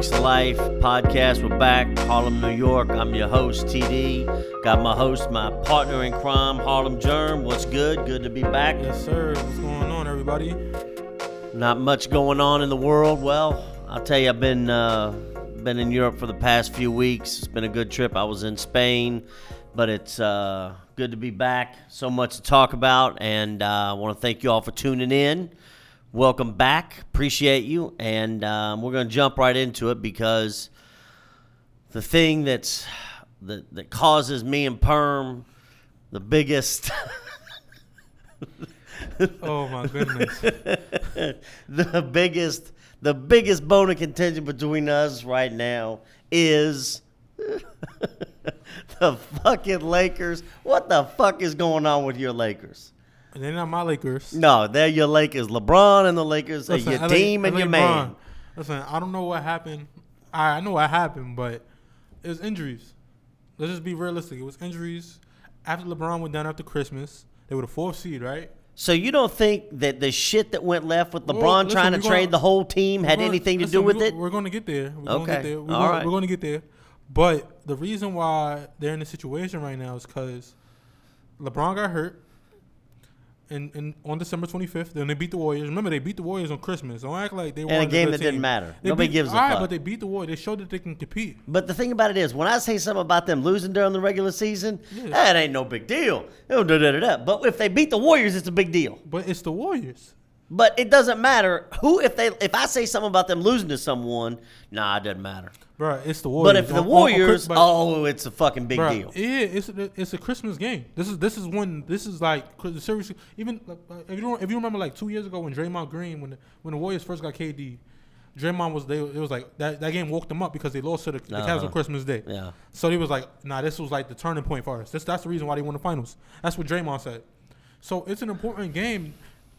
What's good? Politics of Life podcast. We're back, Harlem, New York. I'm your host, TD. Got my host, my partner in crime, Harlem Jerm. What's good? Good to be back. Yes, sir. What's going on, everybody? Not much going on in the world. Well, I'll tell you, I've been uh, been in Europe for the past few weeks. It's been a good trip. I was in Spain, but it's uh, good to be back. So much to talk about, and uh, I want to thank you all for tuning in. Welcome back. Appreciate you, and um, we're going to jump right into it because the thing that's that, that causes me and Perm the biggest. Oh my goodness. the biggest the biggest bone of contention between us right now is the fucking Lakers. What the fuck is going on with your Lakers? And they're not my Lakers. No, they're your Lakers. LeBron and the Lakers are your LA team and LA your man. Listen, I don't know what happened. I, I know what happened, but it was injuries. Let's just be realistic. It was injuries. After LeBron went down after Christmas, they were the fourth seed, right? So you don't think that the shit that went left with Well, LeBron listen, trying to we're trade the whole team had gonna- anything to listen, do with we're, it? We're going to get there. We're going to Okay. get there. We're, All going, right. we're going to get there. But the reason why they're in this situation right now is because LeBron got hurt. And, and on December 25th, then they beat the Warriors. Remember, they beat the Warriors on Christmas. Don't act like they were In a game that didn't matter. They Nobody beat, gives a all right, fuck. but they beat the Warriors. They showed that they can compete. But the thing about it is, when I say something about them losing during the regular season, Yeah. that ain't no big deal. Da, da, da, da. But if they beat the Warriors, it's a big deal. But it's the Warriors. But it doesn't matter who if they if I say something about them losing to someone, nah, it doesn't matter. Bro, it's the Warriors. But if the On- on- on Warriors, but- oh, it's a fucking big Bruh, deal. Yeah, it's a, it's a Christmas game. This is this is when this is like the series. Even if you if you remember like two years ago when Draymond Green when the, when the Warriors first got KD, Draymond was they it was like that, that game woke them up because they lost to the, the Cavs Uh-huh. on Christmas Day. Yeah. So he was like, nah, this was like the turning point for us. This that's the reason why they won the finals. That's what Draymond said. So it's an important game.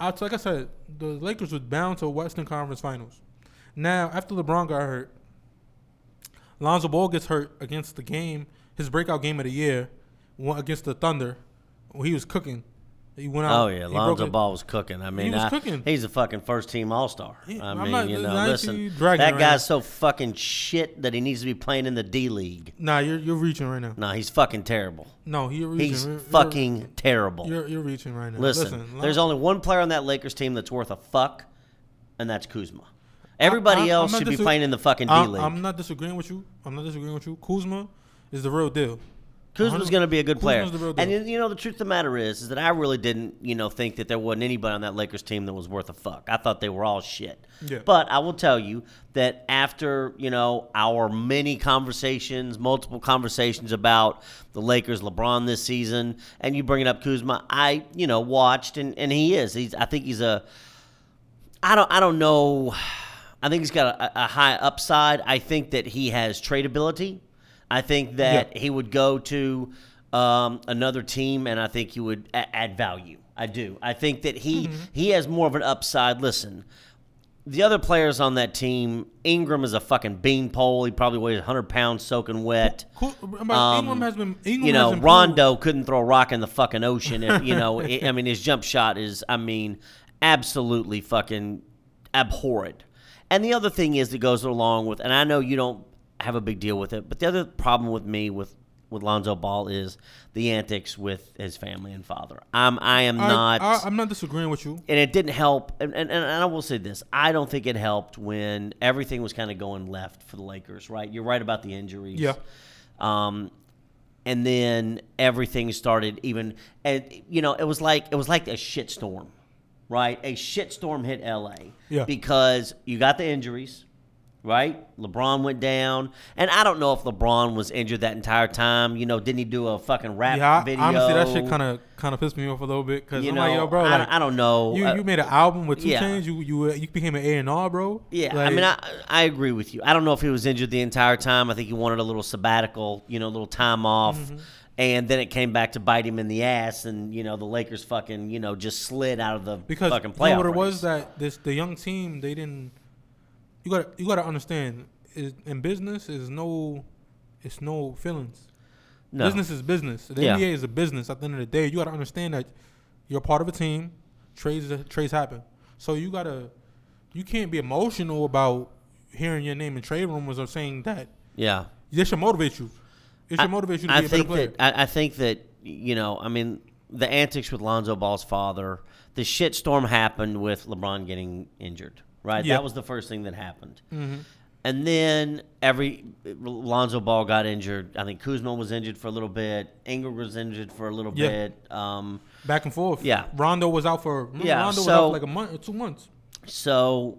I, like I said, the Lakers was bound to Western Conference Finals. Now after LeBron got hurt, Lonzo Ball gets hurt against the game, his breakout game of the year, against the Thunder. He was cooking. He went out. Oh yeah, he Lonzo. Ball was cooking. I mean, was I- cooking. he's a fucking first team All Star. He- I I'm mean, not- you know, listen, that right guy's now. so fucking shit that he needs to be playing in the D League. Nah, you're you're reaching right now. Nah, he's fucking terrible. No, you're reaching. He's You're- fucking terrible. You're, you're reaching right now. Listen, Lon- there's only one player on that Lakers team that's worth a fuck, and that's Kuzma. Everybody I- I'm else should be playing in the fucking D I'm, League. I'm not disagreeing with you. I'm not disagreeing with you. Kuzma is the real deal. Kuzma's going to be a good player. Kuzma's the real And deal. you you know the truth of the matter is, is that I really didn't, you know, think that there wasn't anybody on that Lakers team that was worth a fuck. I thought they were all shit. Yeah. But I will tell you that after you know our many conversations, multiple conversations about the Lakers, LeBron this season, and you bringing up Kuzma, I you know watched and and he is. He's I think he's a. I don't I don't know. I think he's got a, a high upside. I think that he has tradability. I think that Yeah. he would go to um, another team, and I think he would a- add value. I do. I think that he Mm-hmm. he has more of an upside. Listen, the other players on that team, Ingram is a fucking beanpole. He probably weighs 100 pounds soaking wet. But Um, Ingram has been. Ingram you know. Rondo couldn't throw a rock in the fucking ocean. If, you know, I I mean, his jump shot is, I mean, absolutely fucking abhorrent. And the other thing is that goes along with, and I know you don't have a big deal with it, but the other problem with me with with Lonzo Ball is the antics with his family and father. I'm, I am I, not I, I'm not disagreeing with you. and it didn't help. And, and, and I will say this: I don't think it helped when everything was kind of going left for the Lakers. Right? You're right about the injuries. Yeah. Um, and then everything started even, and you know, it was like it was like a shitstorm, right? A shitstorm hit LA. Yeah. Because you got the injuries. Right, LeBron went down, and I don't know if LeBron was injured that entire time. You know, didn't he do a fucking rap Yeah, I, video? honestly, that shit kind of kind of pissed me off a little bit because You I'm know, like, yo, bro, I, like, I don't know. you Uh, you made an album with two yeah. chains. You you uh, you became an A and R, bro. Yeah, I mean, I, I agree with you. I don't know if he was injured the entire time. I think he wanted a little sabbatical, you know, a little time off. Mm-hmm. And then it came back to bite him in the ass, and you know the Lakers fucking you know just slid out of the because fucking you playoff. know what it was that this the young team they didn't. You got to you got to understand is in business is no, it's no feelings. no. Business is business. The Yeah. NBA is a business. At the end of the day, you got to understand that you're part of a team. Trades trades happen. So you gotta, you can't be emotional about hearing your name in trade rumors or saying that Yeah. this should motivate you. It should I- motivate you to I be a better think player. that I, I think that you know, I mean, the antics with Lonzo Ball's father, the shitstorm happened with LeBron getting injured, right? Yeah. That was the first thing that happened. Mhm. And then every Lonzo Ball got injured. I think Kuzma was injured for a little bit. Ingram was injured for a little Yeah. bit. Um, Back and forth. Yeah. Rondo was out for. Yeah, Rondo was so- out for like a month or two months. so,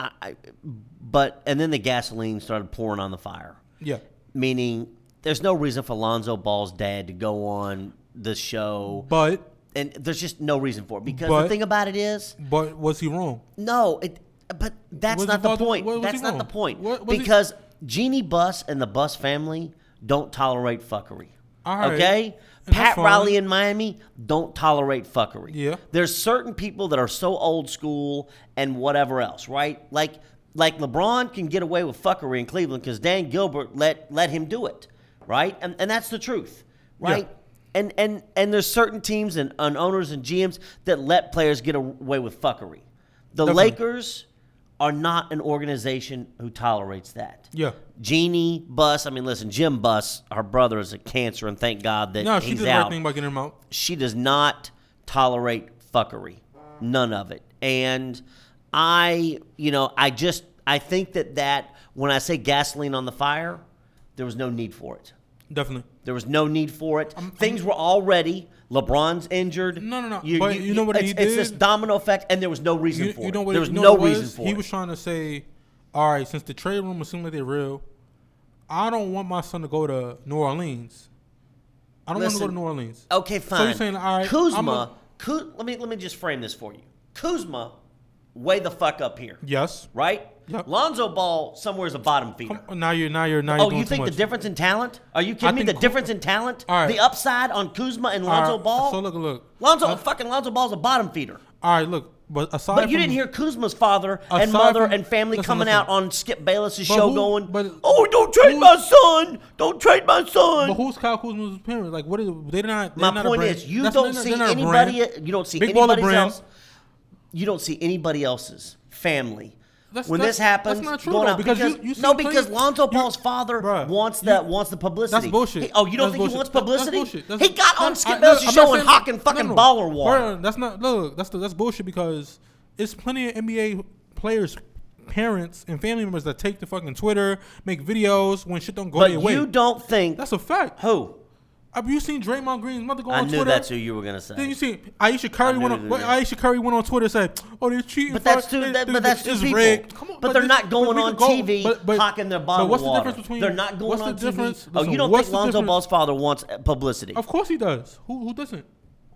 I, I, but and then the gasoline started pouring on the fire. Yeah. Meaning, there's no reason for Lonzo Ball's dad to go on the show, But and there's just no reason for it. Because But- the thing about it is, but was he wrong? no, it. But that's Was not the father- point. what That's not the point. What- was he- because Jeanie Buss and the Buss family don't tolerate fuckery. All right. Okay. And Pat. Riley in Miami don't tolerate fuckery. Yeah. There's certain people that are so old school and whatever else, right? Like like LeBron can get away with fuckery in Cleveland because Dan Gilbert let let him do it, right? And and that's the truth, right? And and and there's certain teams and, and owners and GMs that let players get away with fuckery. The Definitely. Lakers are not an organization who tolerates that. Yeah. Jeanie Buss, I mean, listen, Jim Buss, her brother is a cancer, and thank God that No, she he's did the out right thing by getting him out. she does not tolerate fuckery. None of it. And I, you know, I just I think that that when I say gasoline on the fire, there was no need for it. Definitely. There was no need for it. Things were already LeBron's injured. No, no, no. But you know what it's, he It's this domino effect, and there was no reason You, for you it. know what? there was you know no reason was? for He it. was trying to say, all right, since the trade rumors seem like they're real, I don't want my son to go to New Orleans. I don't want to go to New Orleans. Okay, fine. So you're saying, all right, Kuzma. A- Ku- let me let me just frame this for you. Kuzma, way the fuck up here, Yes. right? Yep. Lonzo Ball somewhere is a bottom feeder. Come, now you're now you're now you're Oh, you think the difference in talent? Are you kidding me? The difference in talent, right. the upside on Kuzma and Lonzo right, Ball. So look, look. Lonzo, Uh, fucking Lonzo Ball's a bottom feeder. all right, look. But aside But you from, didn't hear Kuzma's father and mother from- and family listen, coming listen. out on Skip Bayless's But show who- going, but- "Oh, don't trade my son! Don't trade my son!" But who's Kyle Kuzma's parents? Like, what is? They're not. They're My not point is, you That's- don't see anybody. You don't see Big anybody else. You don't see anybody else's family. That's- when that's- this happens, that's not true, going though, out because you- you no, because Lonzo you- father Bruh, wants that wants the publicity. That's bullshit. He- oh, you don't That's think bullshit. he wants publicity? bullshit. That's- he got on Skip I'm show and hawking no, fucking no. baller water. Bruh, that's not look. That's the, that's bullshit because it's plenty of NBA players, parents, and family members that take to fucking Twitter, make videos when shit don't go But their way. you don't think That's a fact. who? Have you seen Draymond Green's mother go on TV? I on knew Twitter? that's who you were gonna say. Then you see Ayesha Curry went on. Ayesha Curry went on Twitter and said, "Oh, they're cheating." But that's two. they- That, they- but that's two people. rigged." Come on, but they're this- not going on go- TV but- but- hawking their but bottled what's the water. difference between- they're not going what's the difference- TV. Oh, you don't what's think Lonzo Ball's father wants publicity? Of course he does. Who who doesn't?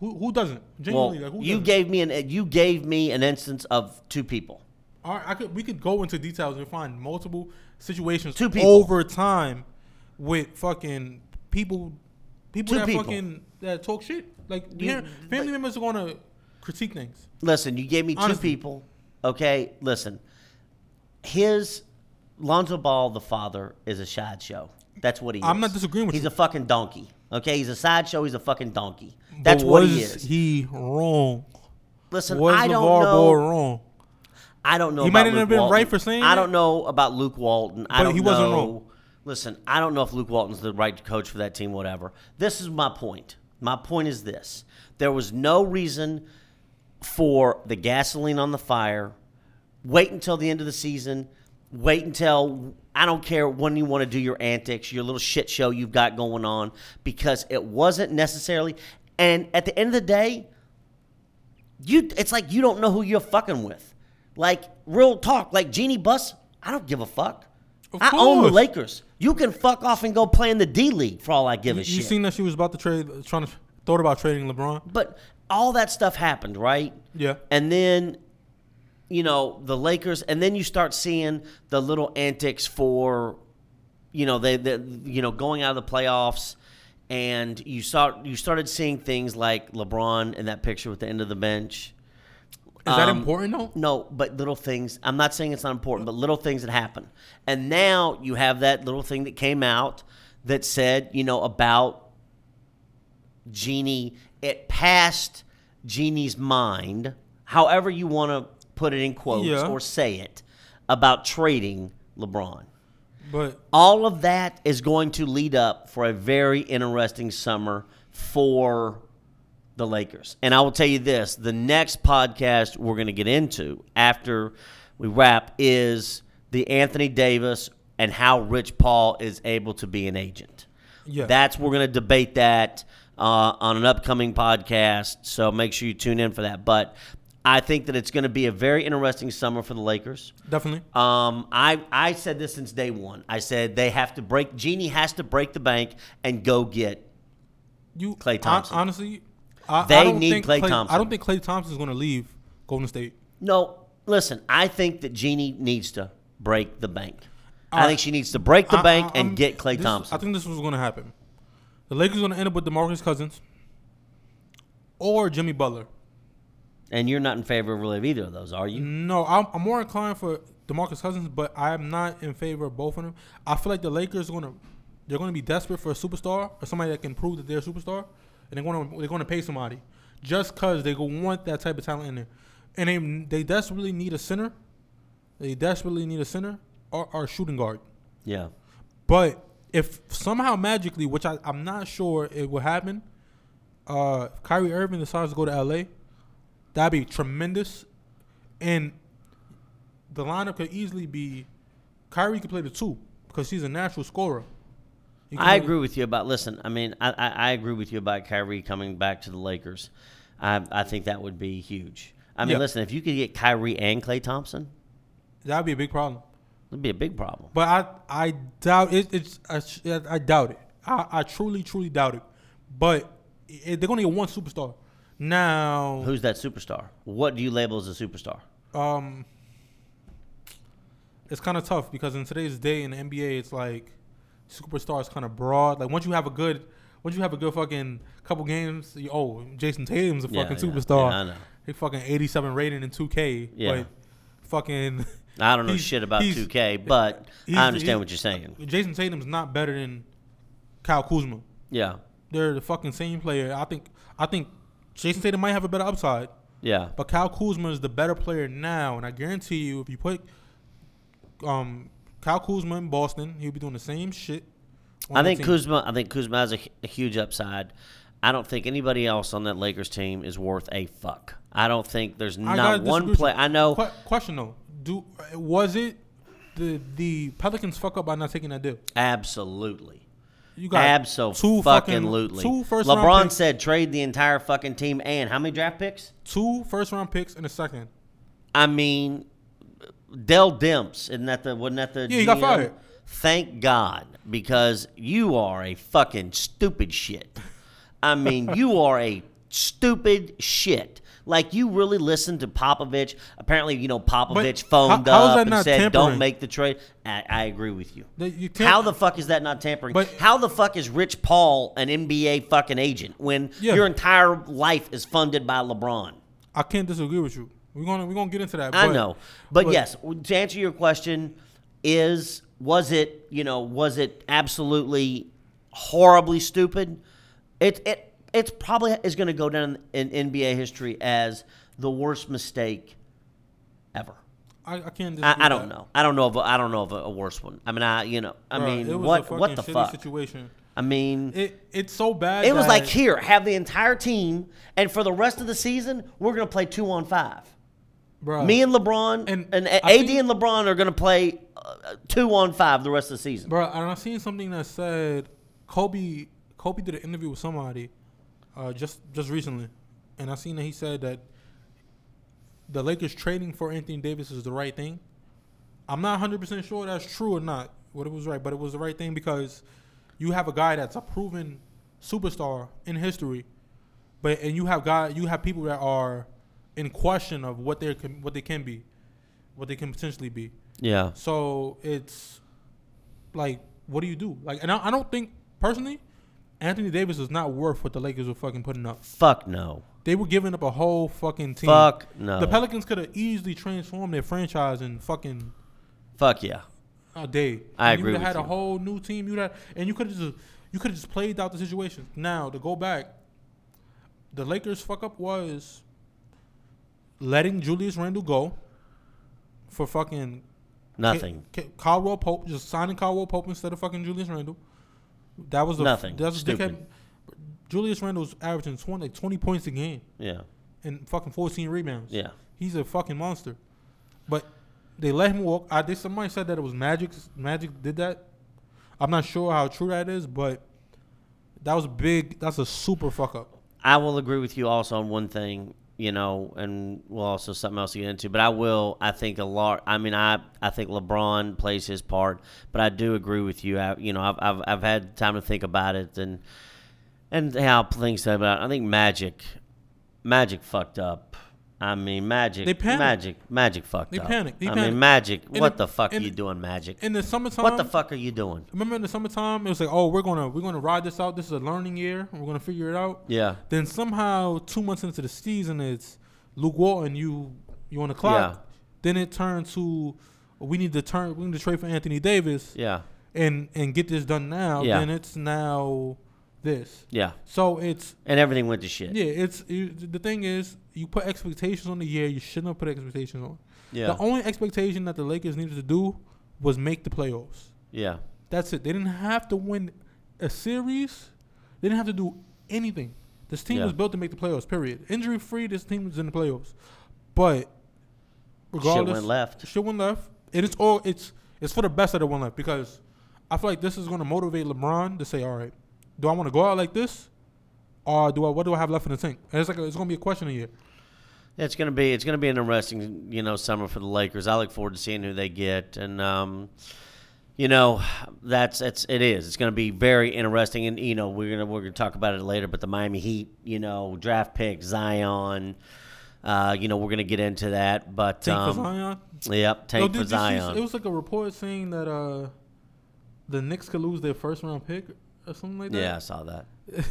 Who who doesn't? Well, Genuinely, like, who you doesn't? gave me an you gave me an instance of two people. All right, I could we could go into details and find multiple situations Two people. over time with fucking people people Two that people. fucking that talk shit. Like You- yeah, family members are gonna critique things. Listen, you gave me two Honestly. people. Okay, listen. His Lonzo Ball, the father, is a sideshow. That's what he is. I'm not disagreeing with He's you. a fucking donkey. Okay, he's a sideshow. He's a fucking donkey. That's what he is. He wrong. Listen, Was I don't LeVar know. Ball wrong? I don't know. He about might not have been Walton. right for saying I that. don't know about Luke Walton. I But don't he wasn't know. wrong. Listen, I don't know if Luke Walton's the right coach for that team. Whatever. This is my point. My point is this: there was no reason for the gasoline on the fire. Wait until the end of the season. Wait until I don't care when you want to do your antics, your little shit show you've got going on, because it wasn't necessarily. And at the end of the day, you it's like you don't know who you're fucking with. Like real talk, like Jeanie Buss, I don't give a fuck. Of I own the. Lakers. You can fuck off and go play in the D League for all I give a You shit. seen that she was about to trade, trying to thought about trading LeBron. but all that stuff happened, right? Yeah. And then, you know, the Lakers, and then you start seeing the little antics for, you know, they, they you know, going out of the playoffs, and you saw you started seeing things like LeBron in that picture with the end of the bench. Is that Um, important though? No, but little things. I'm not saying it's not important, but little things that happen. And now you have that little thing that came out that said, you know, about Jeanie. It passed Jeanie's mind, however you want to put it in quotes Yeah. or say it. about trading LeBron. But All of that is going to lead up for a very interesting summer for the Lakers. And I will tell you this the next podcast we're going to get into after we wrap is the Anthony Davis and how Rich Paul is able to be an agent. yeah, That's we're going to debate that uh, on an upcoming podcast. So make sure you tune in for that. But I think that it's going to be a very interesting summer for the Lakers. definitely. Um, I I said this since day one. I said they have to break. Jeanie has to break the bank and go get. You hon- Thompson. honestly, I, They I don't need think Klay Klay- Thompson. I don't think Klay Thompson is going to leave Golden State. No, listen. I think that Jeanie needs to break the bank. I Uh, think she needs to break the I- bank I- and I'm- get Klay this- Thompson. I think this was going to happen. The Lakers are going to end up with DeMarcus Cousins or Jimmy Butler. and you're not in favor of really of either of those, are you? No, I'm, I'm more inclined for DeMarcus Cousins, but I'm not in favor of both of them. I feel like the Lakers are going to they're going to be desperate for a superstar or somebody that can prove that they're a superstar, and they're going to they're going to pay somebody just because they go want that type of talent in there, and they they desperately need a center. They desperately need a center or, or a shooting guard. Yeah. But if somehow magically, which I, I'm not sure it will happen, uh, Kyrie Irving decides to go to LA, that'd be tremendous. And the lineup could easily be Kyrie could play the two because he's a natural scorer. I agree with you about. Listen, I mean, I, I, I agree with you about Kyrie coming back to the Lakers. I, I think that would be huge. I mean, Yeah. listen, if you could get Kyrie and Klay Thompson, That'd be a big problem. it'd be a big problem. But I I doubt it. It's I, I doubt it. I, I truly truly doubt it. But it, they're gonna get one superstar. Now, Who's that superstar? What do you label as a superstar? um, it's kind of tough because in today's day in the NBA, it's like superstar is kind of broad. Like once you have a good, once you have a good fucking couple games, you, oh, Jayson Tatum's a Yeah, fucking yeah, superstar. yeah, I know. He fucking 87 rating in 2K. Yeah. But fucking I don't know shit about 2K, but I understand what you're saying. Jayson Tatum's not better than Kyle Kuzma. Yeah, They're the fucking same player. I think I think Jayson Tatum might have a better upside, yeah, but Kyle Kuzma is the better player now. And I guarantee you, if you put um Kyle Kuzma in Boston, he'll be doing the same shit. I think. Kuzma. I think Kuzma has a, a huge upside. I don't think anybody else on that Lakers team is worth a fuck. I don't think there's I not one play. I know. Que- question though, do was it the the Pelicans fuck up by not taking that deal? Absolutely. You got Absolutely. two fucking fucking two first round LeBron picks, said trade the entire fucking team and how many draft picks? two first round picks and a second. I mean, Dell Demps, isn't that the wasn't that the Yeah, he got GM? fired. Thank God, because you are a fucking stupid shit. I mean, you are a stupid shit. Like you really listened to Popovich. Apparently, you know Popovich phoned how is up and not said, tampering? "Don't make the trade." I, I agree with you. That you can't- How the fuck is that not tampering? But- How the fuck is Rich Paul an NBA fucking agent when Yeah. your entire life is funded by LeBron? I can't disagree with you. We're gonna we're gonna get into that. I but- know, but, but- yes, to answer your question, is was it you know was it absolutely horribly stupid? It it it's probably is going to go down in NBA history as the worst mistake ever. I, I can't. I, I don't that. know. I don't know of a, I don't know of a, a worse one. I mean, I you know I Bruh, mean what what the fuck? situation. I mean, It it's so bad. it was like here, have the entire team, and for the rest of the season, we're going to play two on five. Bruh, Me and LeBron and, And AD think- and LeBron are going to play uh, two on five the rest of the season. Bro, and I seen something that said Kobe Kobe did an interview with somebody uh, just just recently, and I seen that he said that the Lakers trading for Anthony Davis is the right thing. I'm not 100 percent sure that's true or not. What it was right, but it was the right thing because you have a guy that's a proven superstar in history, but and you have guy you have people that are in question of what they can what they can be, what they can potentially be. Yeah. So it's like, what do you do? Like, and I, I don't think personally, Anthony Davis is not worth what the Lakers were fucking putting up. Fuck no. They were giving up a whole fucking team. Fuck no. The Pelicans could have easily transformed their franchise and fucking Fuck yeah. a day. I And agree You had you. a whole new team. You had, and you could have just you could have just played out the situation. Now to go back, the Lakers fuck up was letting Julius Randle go for fucking Nothing. Ca- Ca- Caldwell Pope just signing Caldwell Pope instead of fucking Julius Randle. That was the Nothing. That was the Stupid. Julius Randle's averaging 20, like 20 points a game Yeah. and fucking 14 rebounds. Yeah. He's a fucking monster. But they let him walk. I think somebody said that it was Magic. Magic did that. I'm not sure how true that is, but that was big. That's a super fuck up. I will agree with you also on one thing, you know, and we'll also something else to get into. But I will. I think a lot. I mean, I I think LeBron plays his part, but I do agree with you. I, you know, I've, I've I've had time to think about it and and how things about. I think Magic, Magic fucked up. I mean, Magic. They panicked. Magic. Magic fucked They up. panicked. He I panicked. mean, Magic. In what the- the fuck are in- you doing, Magic? In the summertime, What the fuck are you doing? Remember in the summertime, it was like, oh, we're gonna we're gonna ride this out. This is a learning year. We're gonna figure it out. Yeah. Then somehow, two months into the season, it's Luke Walton. You you on the clock. Yeah. Then it turned to we need to turn we need to trade for Anthony Davis Yeah. and and get this done now. Yeah. Then it's now this. Yeah. So it's And everything went to shit. yeah. It's you, the thing is you put expectations on the year. You shouldn't have put expectations on. Yeah. The only expectation that the Lakers needed to do was make the playoffs. Yeah. That's it. They didn't have to win a series. They didn't have to do anything. This team Yeah. was built to make the playoffs. Period. Injury free. This team was in the playoffs. But regardless, went left. Shit went left. And it's all it's it's for the best that it went left because I feel like this is going to motivate LeBron to say, all right, do I want to go out like this, or do I what do I have left in the tank? And it's like a, it's going to be a question a year. It's gonna be it's gonna be an interesting you know summer for the Lakers. I look forward to seeing who they get, and um, you know that's it's it is it's gonna be very interesting. And you know we're gonna we're gonna talk about it later. But the Miami Heat, you know, draft pick Zion, uh, you know we're gonna get into that. But Tank um, for Zion. yep, Yo, tank did for you see- Zion. it was like a report saying that uh, the Knicks could lose their first round pick or something like that. yeah, I saw that.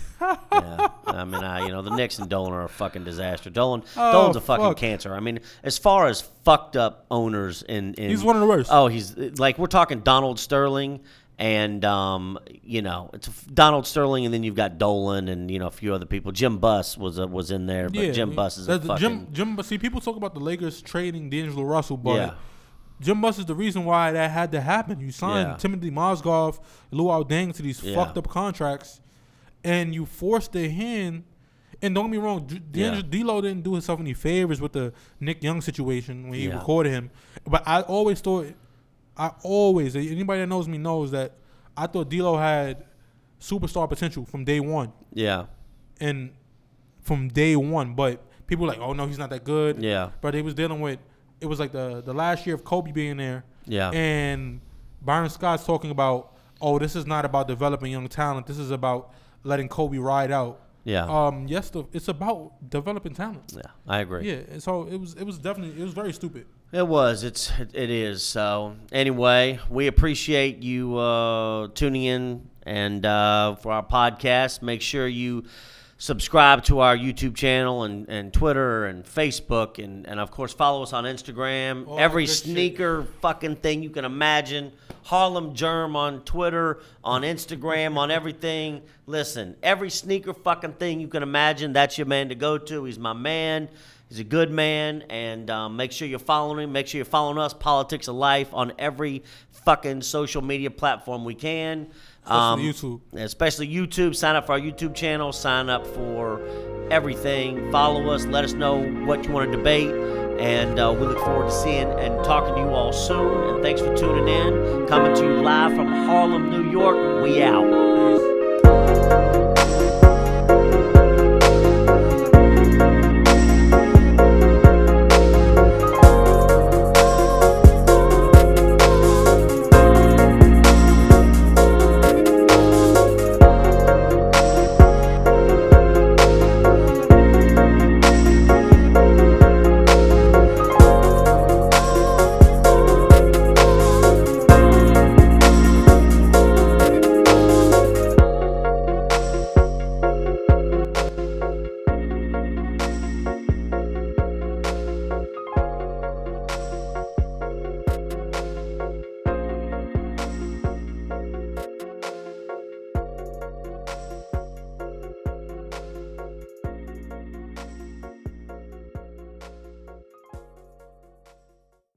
yeah, I mean, I, you know, the Knicks and Dolan are a fucking disaster. Dolan, Oh, Dolan's a fucking fuck. cancer. I mean, as far as fucked up owners in, in He's one of the worst. Oh, he's like we're talking Donald Sterling and um, you know, it's Donald Sterling, and then you've got Dolan and you know a few other people. Jim Buss was uh, was in there, but Jim Buss is a fucking Jim. Jim. See, people talk about the Lakers trading D'Angelo Russell, but Yeah. Jim Buss is the reason why that had to happen. You signed Yeah. Timofey Mozgov, Luol Deng to these Yeah. fucked up contracts, and you forced their hand. And don't get me wrong, D- Yeah. D'Lo didn't do himself any favors with the Nick Young situation when he Yeah. recorded him. But I always thought, I always anybody that knows me knows that I thought D'Lo had superstar potential from day one yeah, and from day one. But people were like, oh no, he's not that good. yeah, But he was dealing with it was like the the last year of Kobe being there, yeah, and Byron Scott's talking about, oh, this is not about developing young talent. This is about letting Kobe ride out. yeah, Um, yes, the, it's about developing talent. yeah. I agree. Yeah, and so it was it was definitely it was very stupid. It was. It's. It, it is. So anyway, we appreciate you uh, tuning in and uh, for our podcast. Make sure you subscribe to our YouTube channel and, and Twitter and Facebook and, and of course follow us on Instagram. All Every good shit. sneaker fucking thing you can imagine. Harlem Jerm on Twitter, on Instagram, on everything. Listen, every sneaker fucking thing you can imagine, that's your man to go to. He's my man. He's a good man, and um, make sure you're following him. Make sure you're following us, Politics of Life, on every fucking social media platform we can. Um, Especially YouTube. Especially YouTube. Sign up for our YouTube channel. Sign up for everything. Follow us. Let us know what you want to debate. And uh, we look forward to seeing and talking to you all soon. And thanks for tuning in. Coming to you live from Harlem, New York. We out.